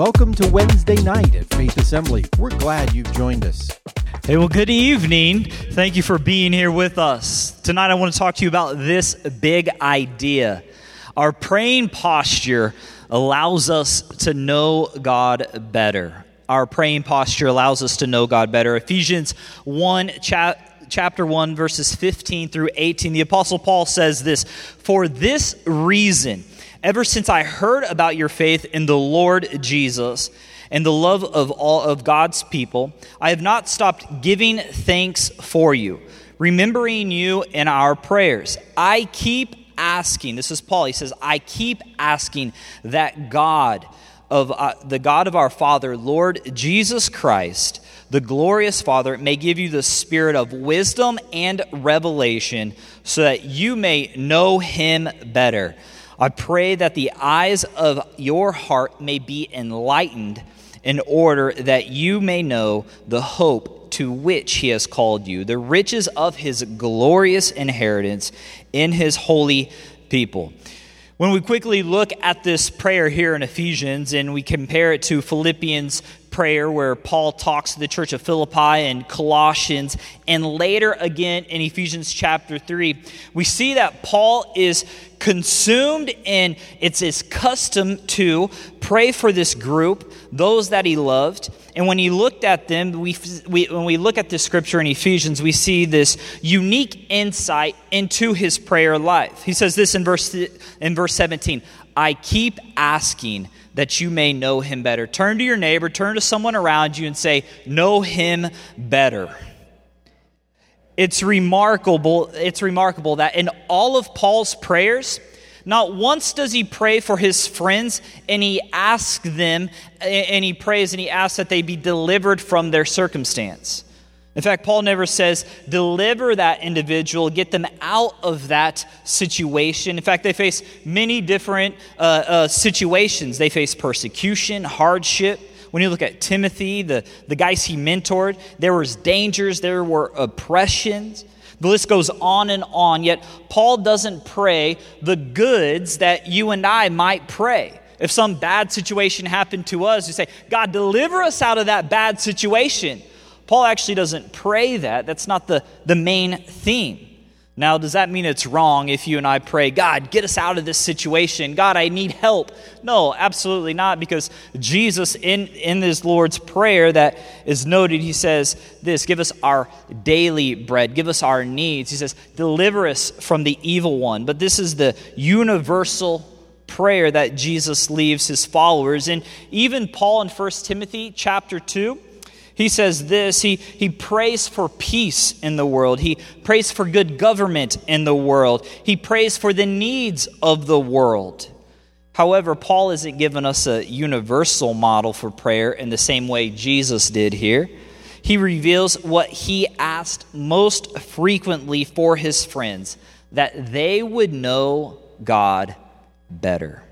Welcome to Wednesday night at Faith Assembly. We're glad you've joined us. Hey, well, good evening. Thank you for being here with us. Tonight, I want to talk to you about this big idea. Our praying posture allows us to know God better. Our praying posture allows us to know God better. Ephesians 1, cha- chapter 1, verses 15 through 18, the Apostle Paul says this For this reason, ever since I heard about your faith in the Lord Jesus, and the love of all of God's people, I have not stopped giving thanks for you, remembering you in our prayers. I keep asking, this is Paul, he says, I keep asking that God of uh, the God of our Father, Lord Jesus Christ, the glorious Father, may give you the spirit of wisdom and revelation so that you may know him better. I pray that the eyes of your heart may be enlightened in order that you may know the hope to which he has called you, the riches of his glorious inheritance in his holy people. When we quickly look at this prayer here in Ephesians and we compare it to Philippians prayer where Paul talks to the church of Philippi and Colossians, and later again in Ephesians chapter 3, we see that Paul is consumed and it's his custom to pray for this group, those that he loved. And when he looked at them, we, we, when we look at this scripture in Ephesians, we see this unique insight into his prayer life. He says this in verse, in verse 17 I keep asking that you may know him better. Turn to your neighbor, turn to someone around you, and say, Know him better. It's remarkable, it's remarkable that in all of Paul's prayers, not once does he pray for his friends and he asks them, and he prays and he asks that they be delivered from their circumstance. In fact, Paul never says, deliver that individual, get them out of that situation. In fact, they face many different uh, uh, situations. They face persecution, hardship. When you look at Timothy, the, the guys he mentored, there was dangers, there were oppressions. The list goes on and on, yet Paul doesn't pray the goods that you and I might pray. If some bad situation happened to us, you say, God, deliver us out of that bad situation. Paul actually doesn't pray that. That's not the, the main theme. Now, does that mean it's wrong if you and I pray, God, get us out of this situation? God, I need help. No, absolutely not, because Jesus, in, in this Lord's Prayer that is noted, he says this give us our daily bread, give us our needs. He says, deliver us from the evil one. But this is the universal prayer that Jesus leaves his followers. And even Paul in 1 Timothy chapter 2, he says this he, he prays for peace in the world, he prays for good government in the world, he prays for the needs of the world. However, Paul isn't giving us a universal model for prayer in the same way Jesus did here. He reveals what he asked most frequently for his friends that they would know God better.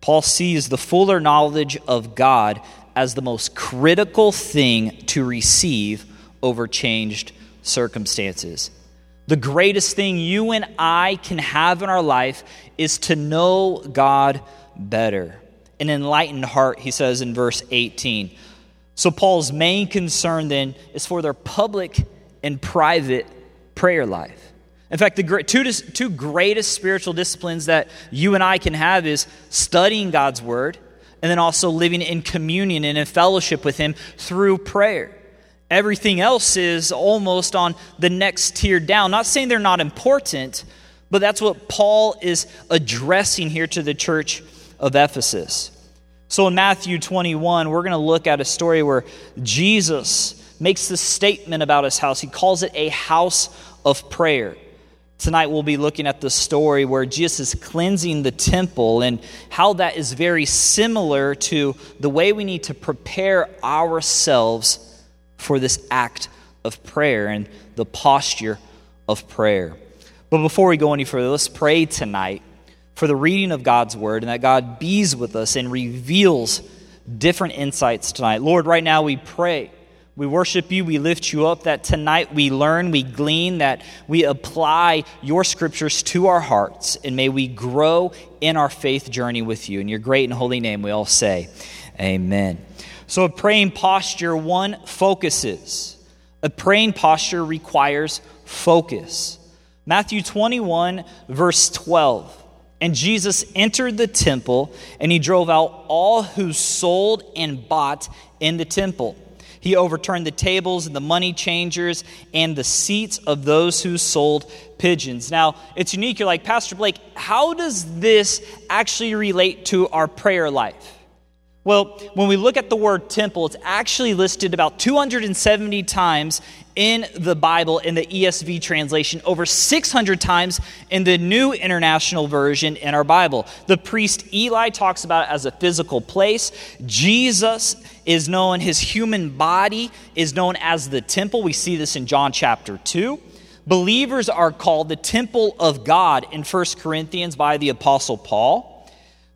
Paul sees the fuller knowledge of God as the most critical thing to receive over changed circumstances. The greatest thing you and I can have in our life is to know God better. An enlightened heart, he says in verse 18. So, Paul's main concern then is for their public and private prayer life. In fact, the two, two greatest spiritual disciplines that you and I can have is studying God's Word and then also living in communion and in fellowship with Him through prayer. Everything else is almost on the next tier down. Not saying they're not important, but that's what Paul is addressing here to the church of Ephesus. So in Matthew 21, we're going to look at a story where Jesus makes this statement about his house. He calls it a house of prayer. Tonight we'll be looking at the story where Jesus is cleansing the temple and how that is very similar to the way we need to prepare ourselves for this act of prayer and the posture of prayer. But before we go any further, let's pray tonight for the reading of God's word and that God bees with us and reveals different insights tonight. Lord, right now we pray we worship you, we lift you up, that tonight we learn, we glean, that we apply your scriptures to our hearts, and may we grow in our faith journey with you. In your great and holy name, we all say, Amen. So, a praying posture, one focuses. A praying posture requires focus. Matthew 21, verse 12. And Jesus entered the temple, and he drove out all who sold and bought in the temple. He overturned the tables and the money changers and the seats of those who sold pigeons. Now, it's unique. You're like, Pastor Blake, how does this actually relate to our prayer life? Well, when we look at the word temple, it's actually listed about 270 times in the Bible in the ESV translation, over 600 times in the New International Version in our Bible. The priest Eli talks about it as a physical place. Jesus is known, his human body is known as the temple. We see this in John chapter 2. Believers are called the temple of God in 1 Corinthians by the Apostle Paul.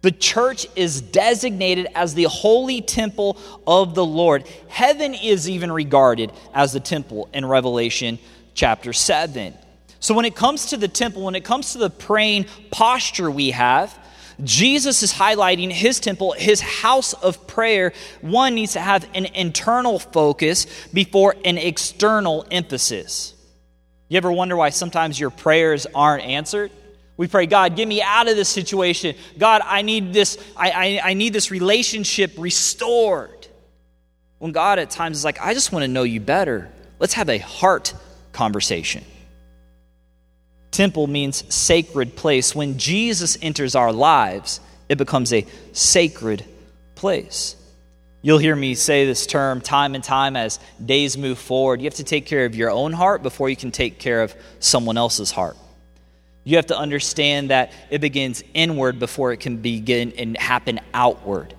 The church is designated as the holy temple of the Lord. Heaven is even regarded as the temple in Revelation chapter 7. So, when it comes to the temple, when it comes to the praying posture we have, Jesus is highlighting his temple, his house of prayer. One needs to have an internal focus before an external emphasis. You ever wonder why sometimes your prayers aren't answered? We pray, God, get me out of this situation. God, I need this, I, I, I need this relationship restored. When God at times is like, I just want to know you better. Let's have a heart conversation. Temple means sacred place. When Jesus enters our lives, it becomes a sacred place. You'll hear me say this term time and time as days move forward. You have to take care of your own heart before you can take care of someone else's heart. You have to understand that it begins inward before it can begin and happen outward.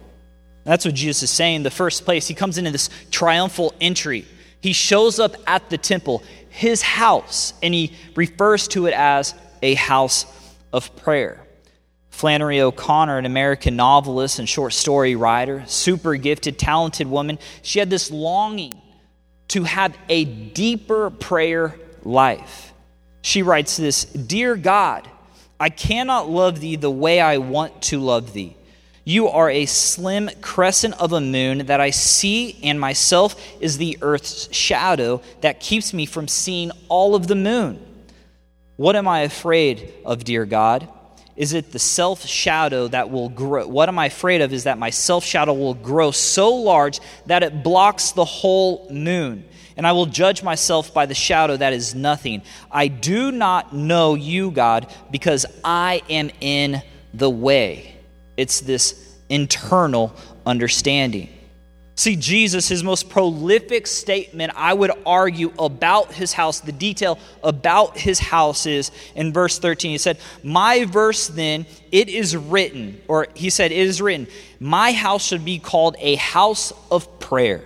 That's what Jesus is saying. The first place, he comes into this triumphal entry. He shows up at the temple, his house, and he refers to it as a house of prayer. Flannery O'Connor, an American novelist and short story writer, super gifted, talented woman, she had this longing to have a deeper prayer life she writes this Dear God, I cannot love thee the way I want to love thee. You are a slim crescent of a moon that I see, and myself is the earth's shadow that keeps me from seeing all of the moon. What am I afraid of, dear God? Is it the self shadow that will grow? What am I afraid of is that my self shadow will grow so large that it blocks the whole moon and I will judge myself by the shadow that is nothing. I do not know you, God, because I am in the way. It's this internal understanding. See, Jesus, his most prolific statement, I would argue, about his house, the detail about his house is in verse 13. He said, My verse then, it is written, or he said, It is written, My house should be called a house of prayer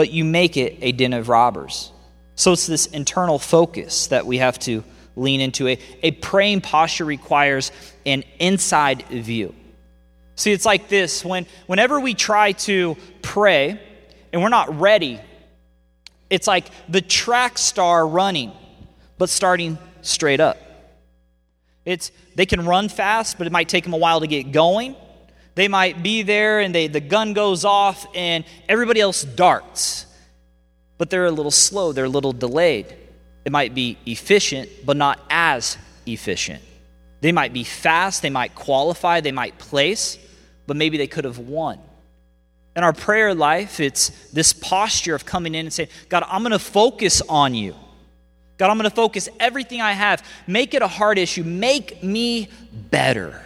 but you make it a den of robbers. So it's this internal focus that we have to lean into. A, a praying posture requires an inside view. See, it's like this when, whenever we try to pray and we're not ready, it's like the track star running, but starting straight up. It's, they can run fast, but it might take them a while to get going. They might be there and they, the gun goes off and everybody else darts. But they're a little slow, they're a little delayed. It might be efficient, but not as efficient. They might be fast, they might qualify, they might place, but maybe they could have won. In our prayer life, it's this posture of coming in and saying, God, I'm going to focus on you. God, I'm going to focus everything I have. Make it a hard issue. Make me better.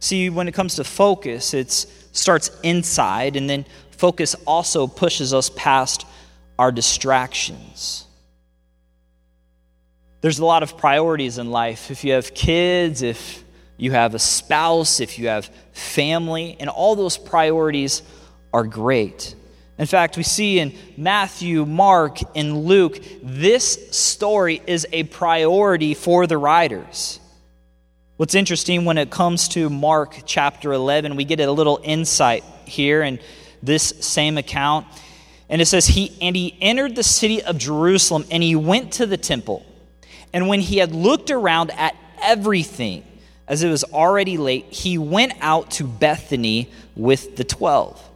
See, when it comes to focus, it starts inside, and then focus also pushes us past our distractions. There's a lot of priorities in life. If you have kids, if you have a spouse, if you have family, and all those priorities are great. In fact, we see in Matthew, Mark, and Luke, this story is a priority for the writers. What's interesting when it comes to Mark chapter 11, we get a little insight here in this same account. And it says, he, And he entered the city of Jerusalem and he went to the temple. And when he had looked around at everything, as it was already late, he went out to Bethany with the 12.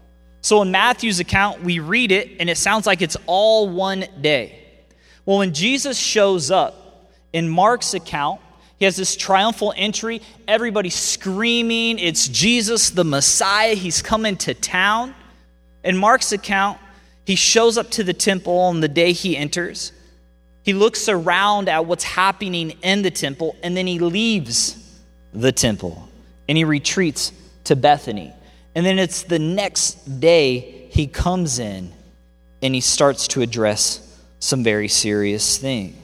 So in Matthew's account, we read it and it sounds like it's all one day. Well, when Jesus shows up in Mark's account, he has this triumphal entry, everybody screaming, It's Jesus, the Messiah. He's coming to town. In Mark's account, he shows up to the temple on the day he enters. He looks around at what's happening in the temple, and then he leaves the temple and he retreats to Bethany. And then it's the next day he comes in and he starts to address some very serious things.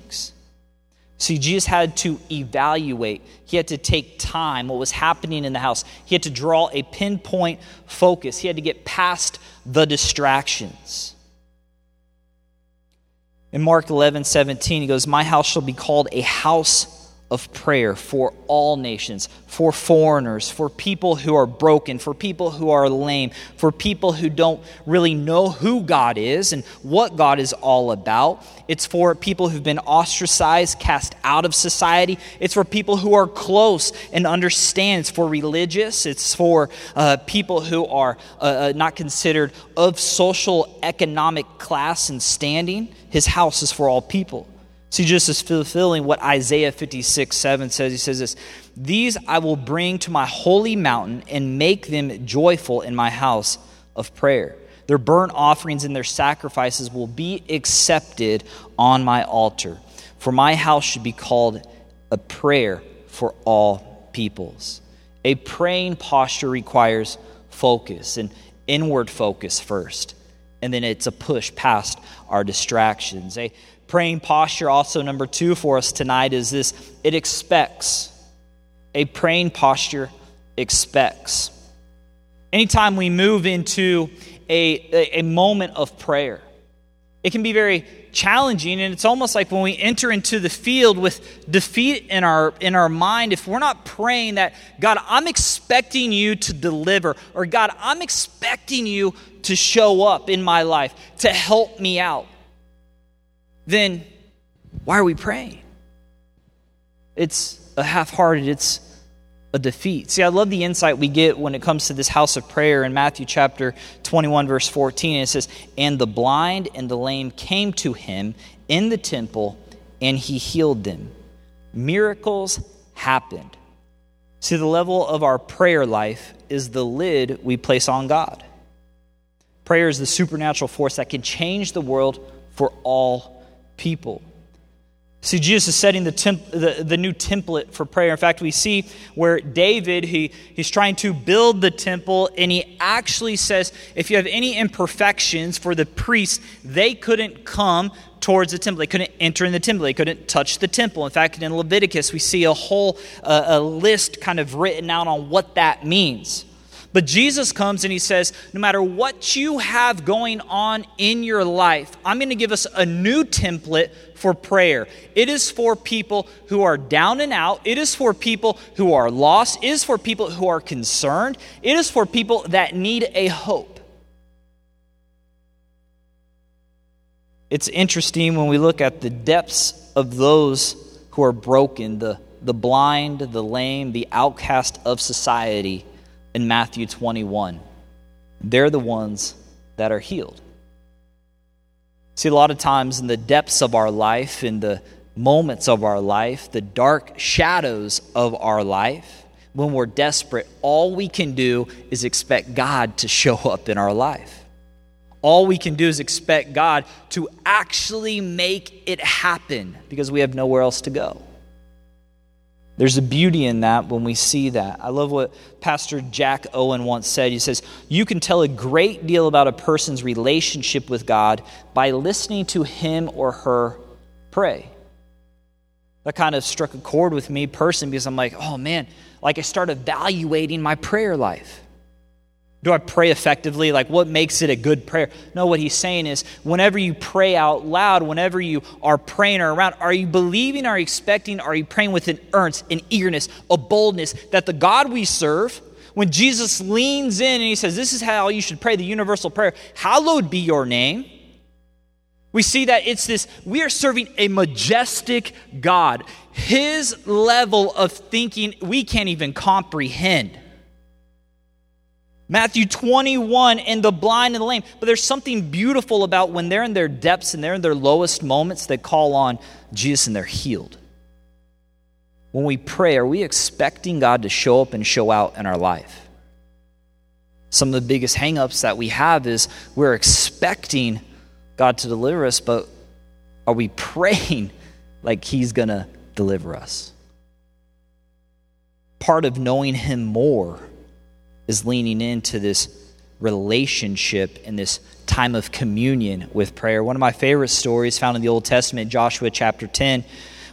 See, Jesus had to evaluate. He had to take time, what was happening in the house. He had to draw a pinpoint focus. He had to get past the distractions. In Mark 11, 17, he goes, My house shall be called a house of prayer for all nations, for foreigners, for people who are broken, for people who are lame, for people who don't really know who God is and what God is all about. It's for people who've been ostracized, cast out of society. It's for people who are close and understand. It's for religious. It's for uh, people who are uh, uh not considered of social economic class and standing. His house is for all people. See, just as fulfilling what Isaiah 56 7 says. He says this These I will bring to my holy mountain and make them joyful in my house of prayer. Their burnt offerings and their sacrifices will be accepted on my altar. For my house should be called a prayer for all peoples. A praying posture requires focus, and inward focus first, and then it's a push past our distractions. A praying posture, also number two for us tonight, is this it expects. A praying posture expects. Anytime we move into a, a, moment of prayer, it can be very challenging and it's almost like when we enter into the field with defeat in our in our mind if we're not praying that God I'm expecting you to deliver or God I'm expecting you to show up in my life to help me out then why are we praying? It's a half hearted, it's a defeat. See, I love the insight we get when it comes to this house of prayer in Matthew chapter 21, verse 14. It says, And the blind and the lame came to him in the temple, and he healed them. Miracles happened. See, the level of our prayer life is the lid we place on God. Prayer is the supernatural force that can change the world for all people. See, Jesus is setting the, temp- the, the, new template for prayer. In fact, we see where David, he, he's trying to build the temple, and he actually says, if you have any imperfections for the priests, they couldn't come towards the temple. They couldn't enter in the temple. They couldn't touch the temple. In fact, in Leviticus, we see a whole uh, a list kind of written out on what that means. But Jesus comes and he says, no matter what you have going on in your life, I'm going to give us a new template for prayer. It is for people who are down and out, it is for people who are lost, it is for people who are concerned, it is for people that need a hope. It's interesting when we look at the depths of those who are broken, the, the blind, the lame, the outcast of society in Matthew 21. They're the ones that are healed. See, a lot of times in the depths of our life, in the moments of our life, the dark shadows of our life, when we're desperate, all we can do is expect God to show up in our life. All we can do is expect God to actually make it happen because we have nowhere else to go. There's a beauty in that when we see that. I love what Pastor Jack Owen once said. He says, You can tell a great deal about a person's relationship with God by listening to him or her pray. That kind of struck a chord with me personally because I'm like, oh man, like I start evaluating my prayer life. Do I pray effectively? Like, what makes it a good prayer? No, what he's saying is whenever you pray out loud, whenever you are praying or around, are you believing, are you expecting, are you praying with an earnest, an eagerness, a boldness that the God we serve, when Jesus leans in and he says, This is how you should pray the universal prayer, hallowed be your name. We see that it's this, we are serving a majestic God. His level of thinking, we can't even comprehend. Matthew 21 and the blind and the lame. But there's something beautiful about when they're in their depths and they're in their lowest moments, they call on Jesus and they're healed. When we pray, are we expecting God to show up and show out in our life? Some of the biggest hangups that we have is we're expecting God to deliver us, but are we praying like He's going to deliver us? Part of knowing Him more is leaning into this relationship and this time of communion with prayer. One of my favorite stories found in the Old Testament, Joshua chapter 10,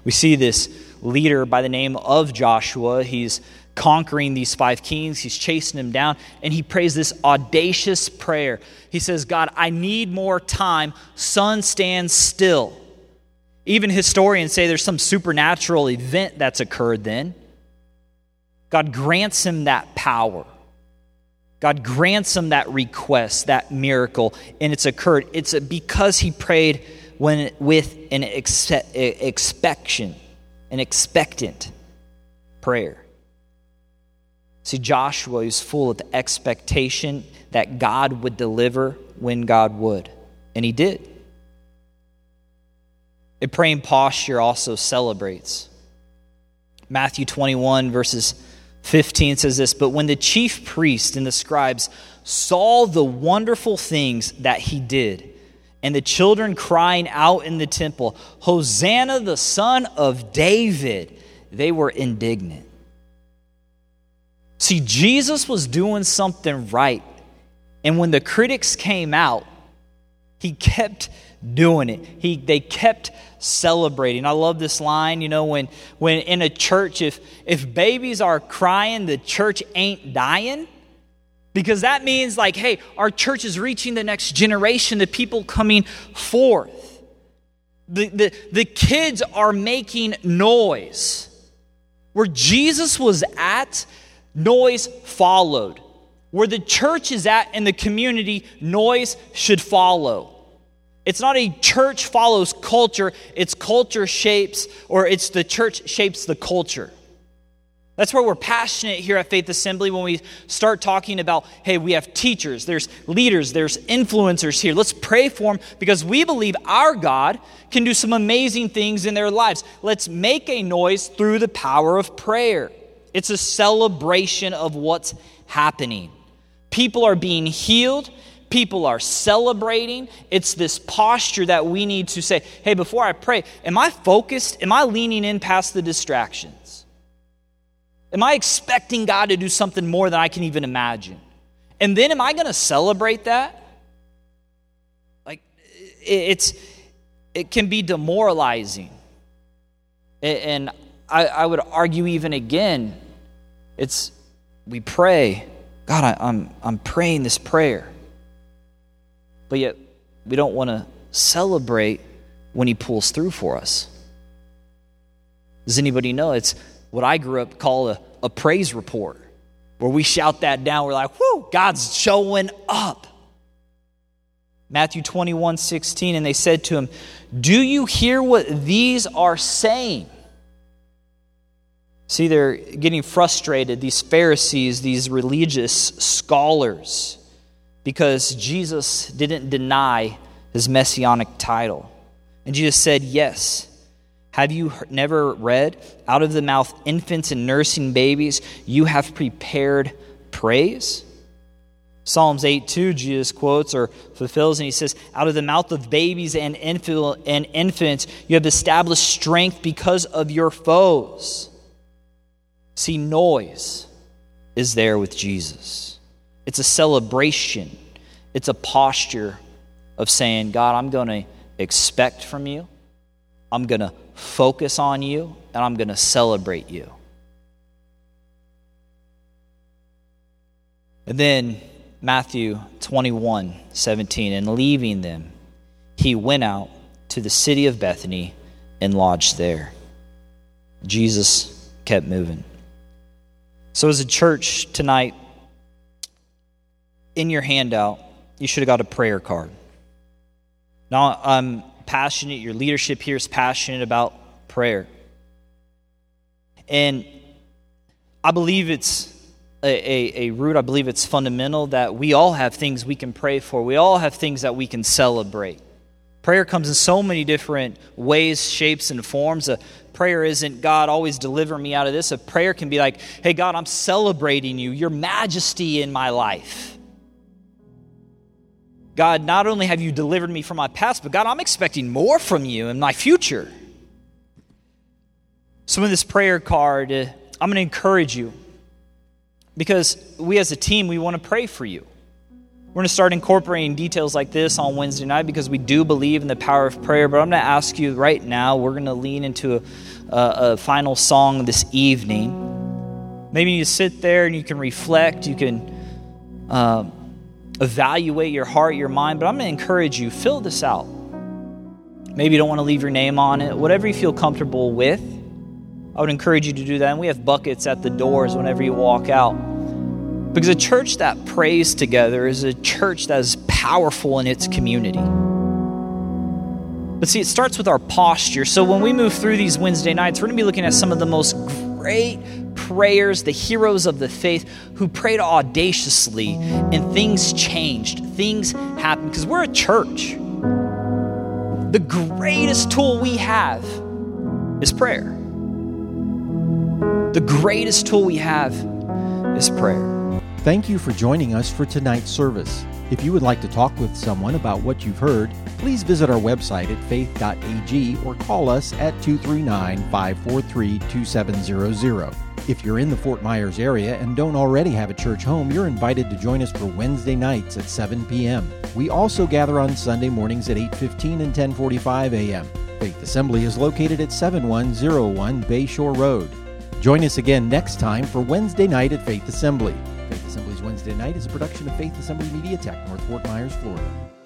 we see this leader by the name of Joshua. He's conquering these five kings, he's chasing them down, and he prays this audacious prayer. He says, God, I need more time. Sun stands still. Even historians say there's some supernatural event that's occurred then. God grants him that power. God grants him that request, that miracle, and it's occurred. It's because he prayed when, with an ex- expectation, an expectant prayer. See, Joshua is full of expectation that God would deliver when God would, and he did. A praying posture also celebrates. Matthew 21, verses 15 says this But when the chief priests and the scribes saw the wonderful things that he did, and the children crying out in the temple, Hosanna, the son of David, they were indignant. See, Jesus was doing something right. And when the critics came out, he kept doing it. He, they kept celebrating. I love this line, you know, when, when in a church, if, if babies are crying, the church ain't dying. Because that means, like, hey, our church is reaching the next generation, the people coming forth. The, the, the kids are making noise. Where Jesus was at, noise followed. Where the church is at in the community, noise should follow. It's not a church follows culture, it's culture shapes, or it's the church shapes the culture. That's where we're passionate here at Faith Assembly when we start talking about, hey, we have teachers, there's leaders, there's influencers here. Let's pray for them because we believe our God can do some amazing things in their lives. Let's make a noise through the power of prayer. It's a celebration of what's happening. People are being healed, people are celebrating. It's this posture that we need to say, hey, before I pray, am I focused? Am I leaning in past the distractions? Am I expecting God to do something more than I can even imagine? And then am I going to celebrate that? Like, it's, it can be demoralizing. And I, I would argue even again, it's, we pray, God, I, I'm, I'm praying this prayer but yet we don't want to celebrate when he pulls through for us. Does anybody know? It's what I grew up call a, a praise report, where we shout that down. We're like, whoo, God's showing up. Matthew 21 16, and they said to him, Do you hear what these are saying? See, they're getting frustrated, these Pharisees, these religious scholars because Jesus didn't deny his messianic title. And Jesus said, Yes. Have you never read, out of the mouth infants and nursing babies, you have prepared praise? Psalms 8 2, Jesus quotes or fulfills, and he says, Out of the mouth of babies and, and infants, you have established strength because of your foes. See, noise is there with Jesus. It's a celebration, it's a posture of saying, God, I'm going to expect from you, I'm going to focus on you, and I'm going to celebrate you. And then Matthew 21 17, and leaving them, he went out to the city of Bethany and lodged there. Jesus kept moving. So, as a church tonight, in your handout, you should have got a prayer card. Now, I'm passionate, your leadership here is passionate about prayer. And I believe it's a, a, a, root. I believe it's fundamental that we all have things we can pray for, we all have things that we can celebrate. Prayer comes in so many different ways, shapes, and forms. A prayer isn't, God, always deliver me out of this. A prayer can be like, hey, God, I'm celebrating you, your majesty in my life. God, not only have you delivered me from my past, but God, I'm expecting more from you in my future. So, in this prayer card, uh, I'm going to encourage you because we as a team, we want to pray for you. We're going to start incorporating details like this on Wednesday night because we do believe in the power of prayer. But I'm going to ask you right now, we're going to lean into a, a, a final song this evening. Maybe you sit there and you can reflect, you can um, evaluate your heart, your mind. But I'm going to encourage you, fill this out. Maybe you don't want to leave your name on it, whatever you feel comfortable with. I would encourage you to do that. And we have buckets at the doors whenever you walk out. Because a church that prays together is a church that is powerful in its community. But see, it starts with our posture. So when we move through these Wednesday nights, we're going to be looking at some of the most great prayers, the heroes of the faith who prayed audaciously and things changed, things happened. Because we're a church. The greatest tool we have is prayer. The greatest tool we have is prayer. Thank you for joining us for tonight's service. If you would like to talk with someone about what you've heard, please visit our website at faith.ag or call us at 239 543 2700. If you're in the Fort Myers area and don't already have a church home, you're invited to join us for Wednesday nights at 7 p.m. We also gather on Sunday mornings at 8:15 and 10:45 a.m. Faith Assembly is located at 7101 Bayshore Road. Join us again next time for Wednesday night at Faith Assembly. Faith Assembly's Wednesday night is a production of Faith Assembly Media Tech, North Fort Myers, Florida.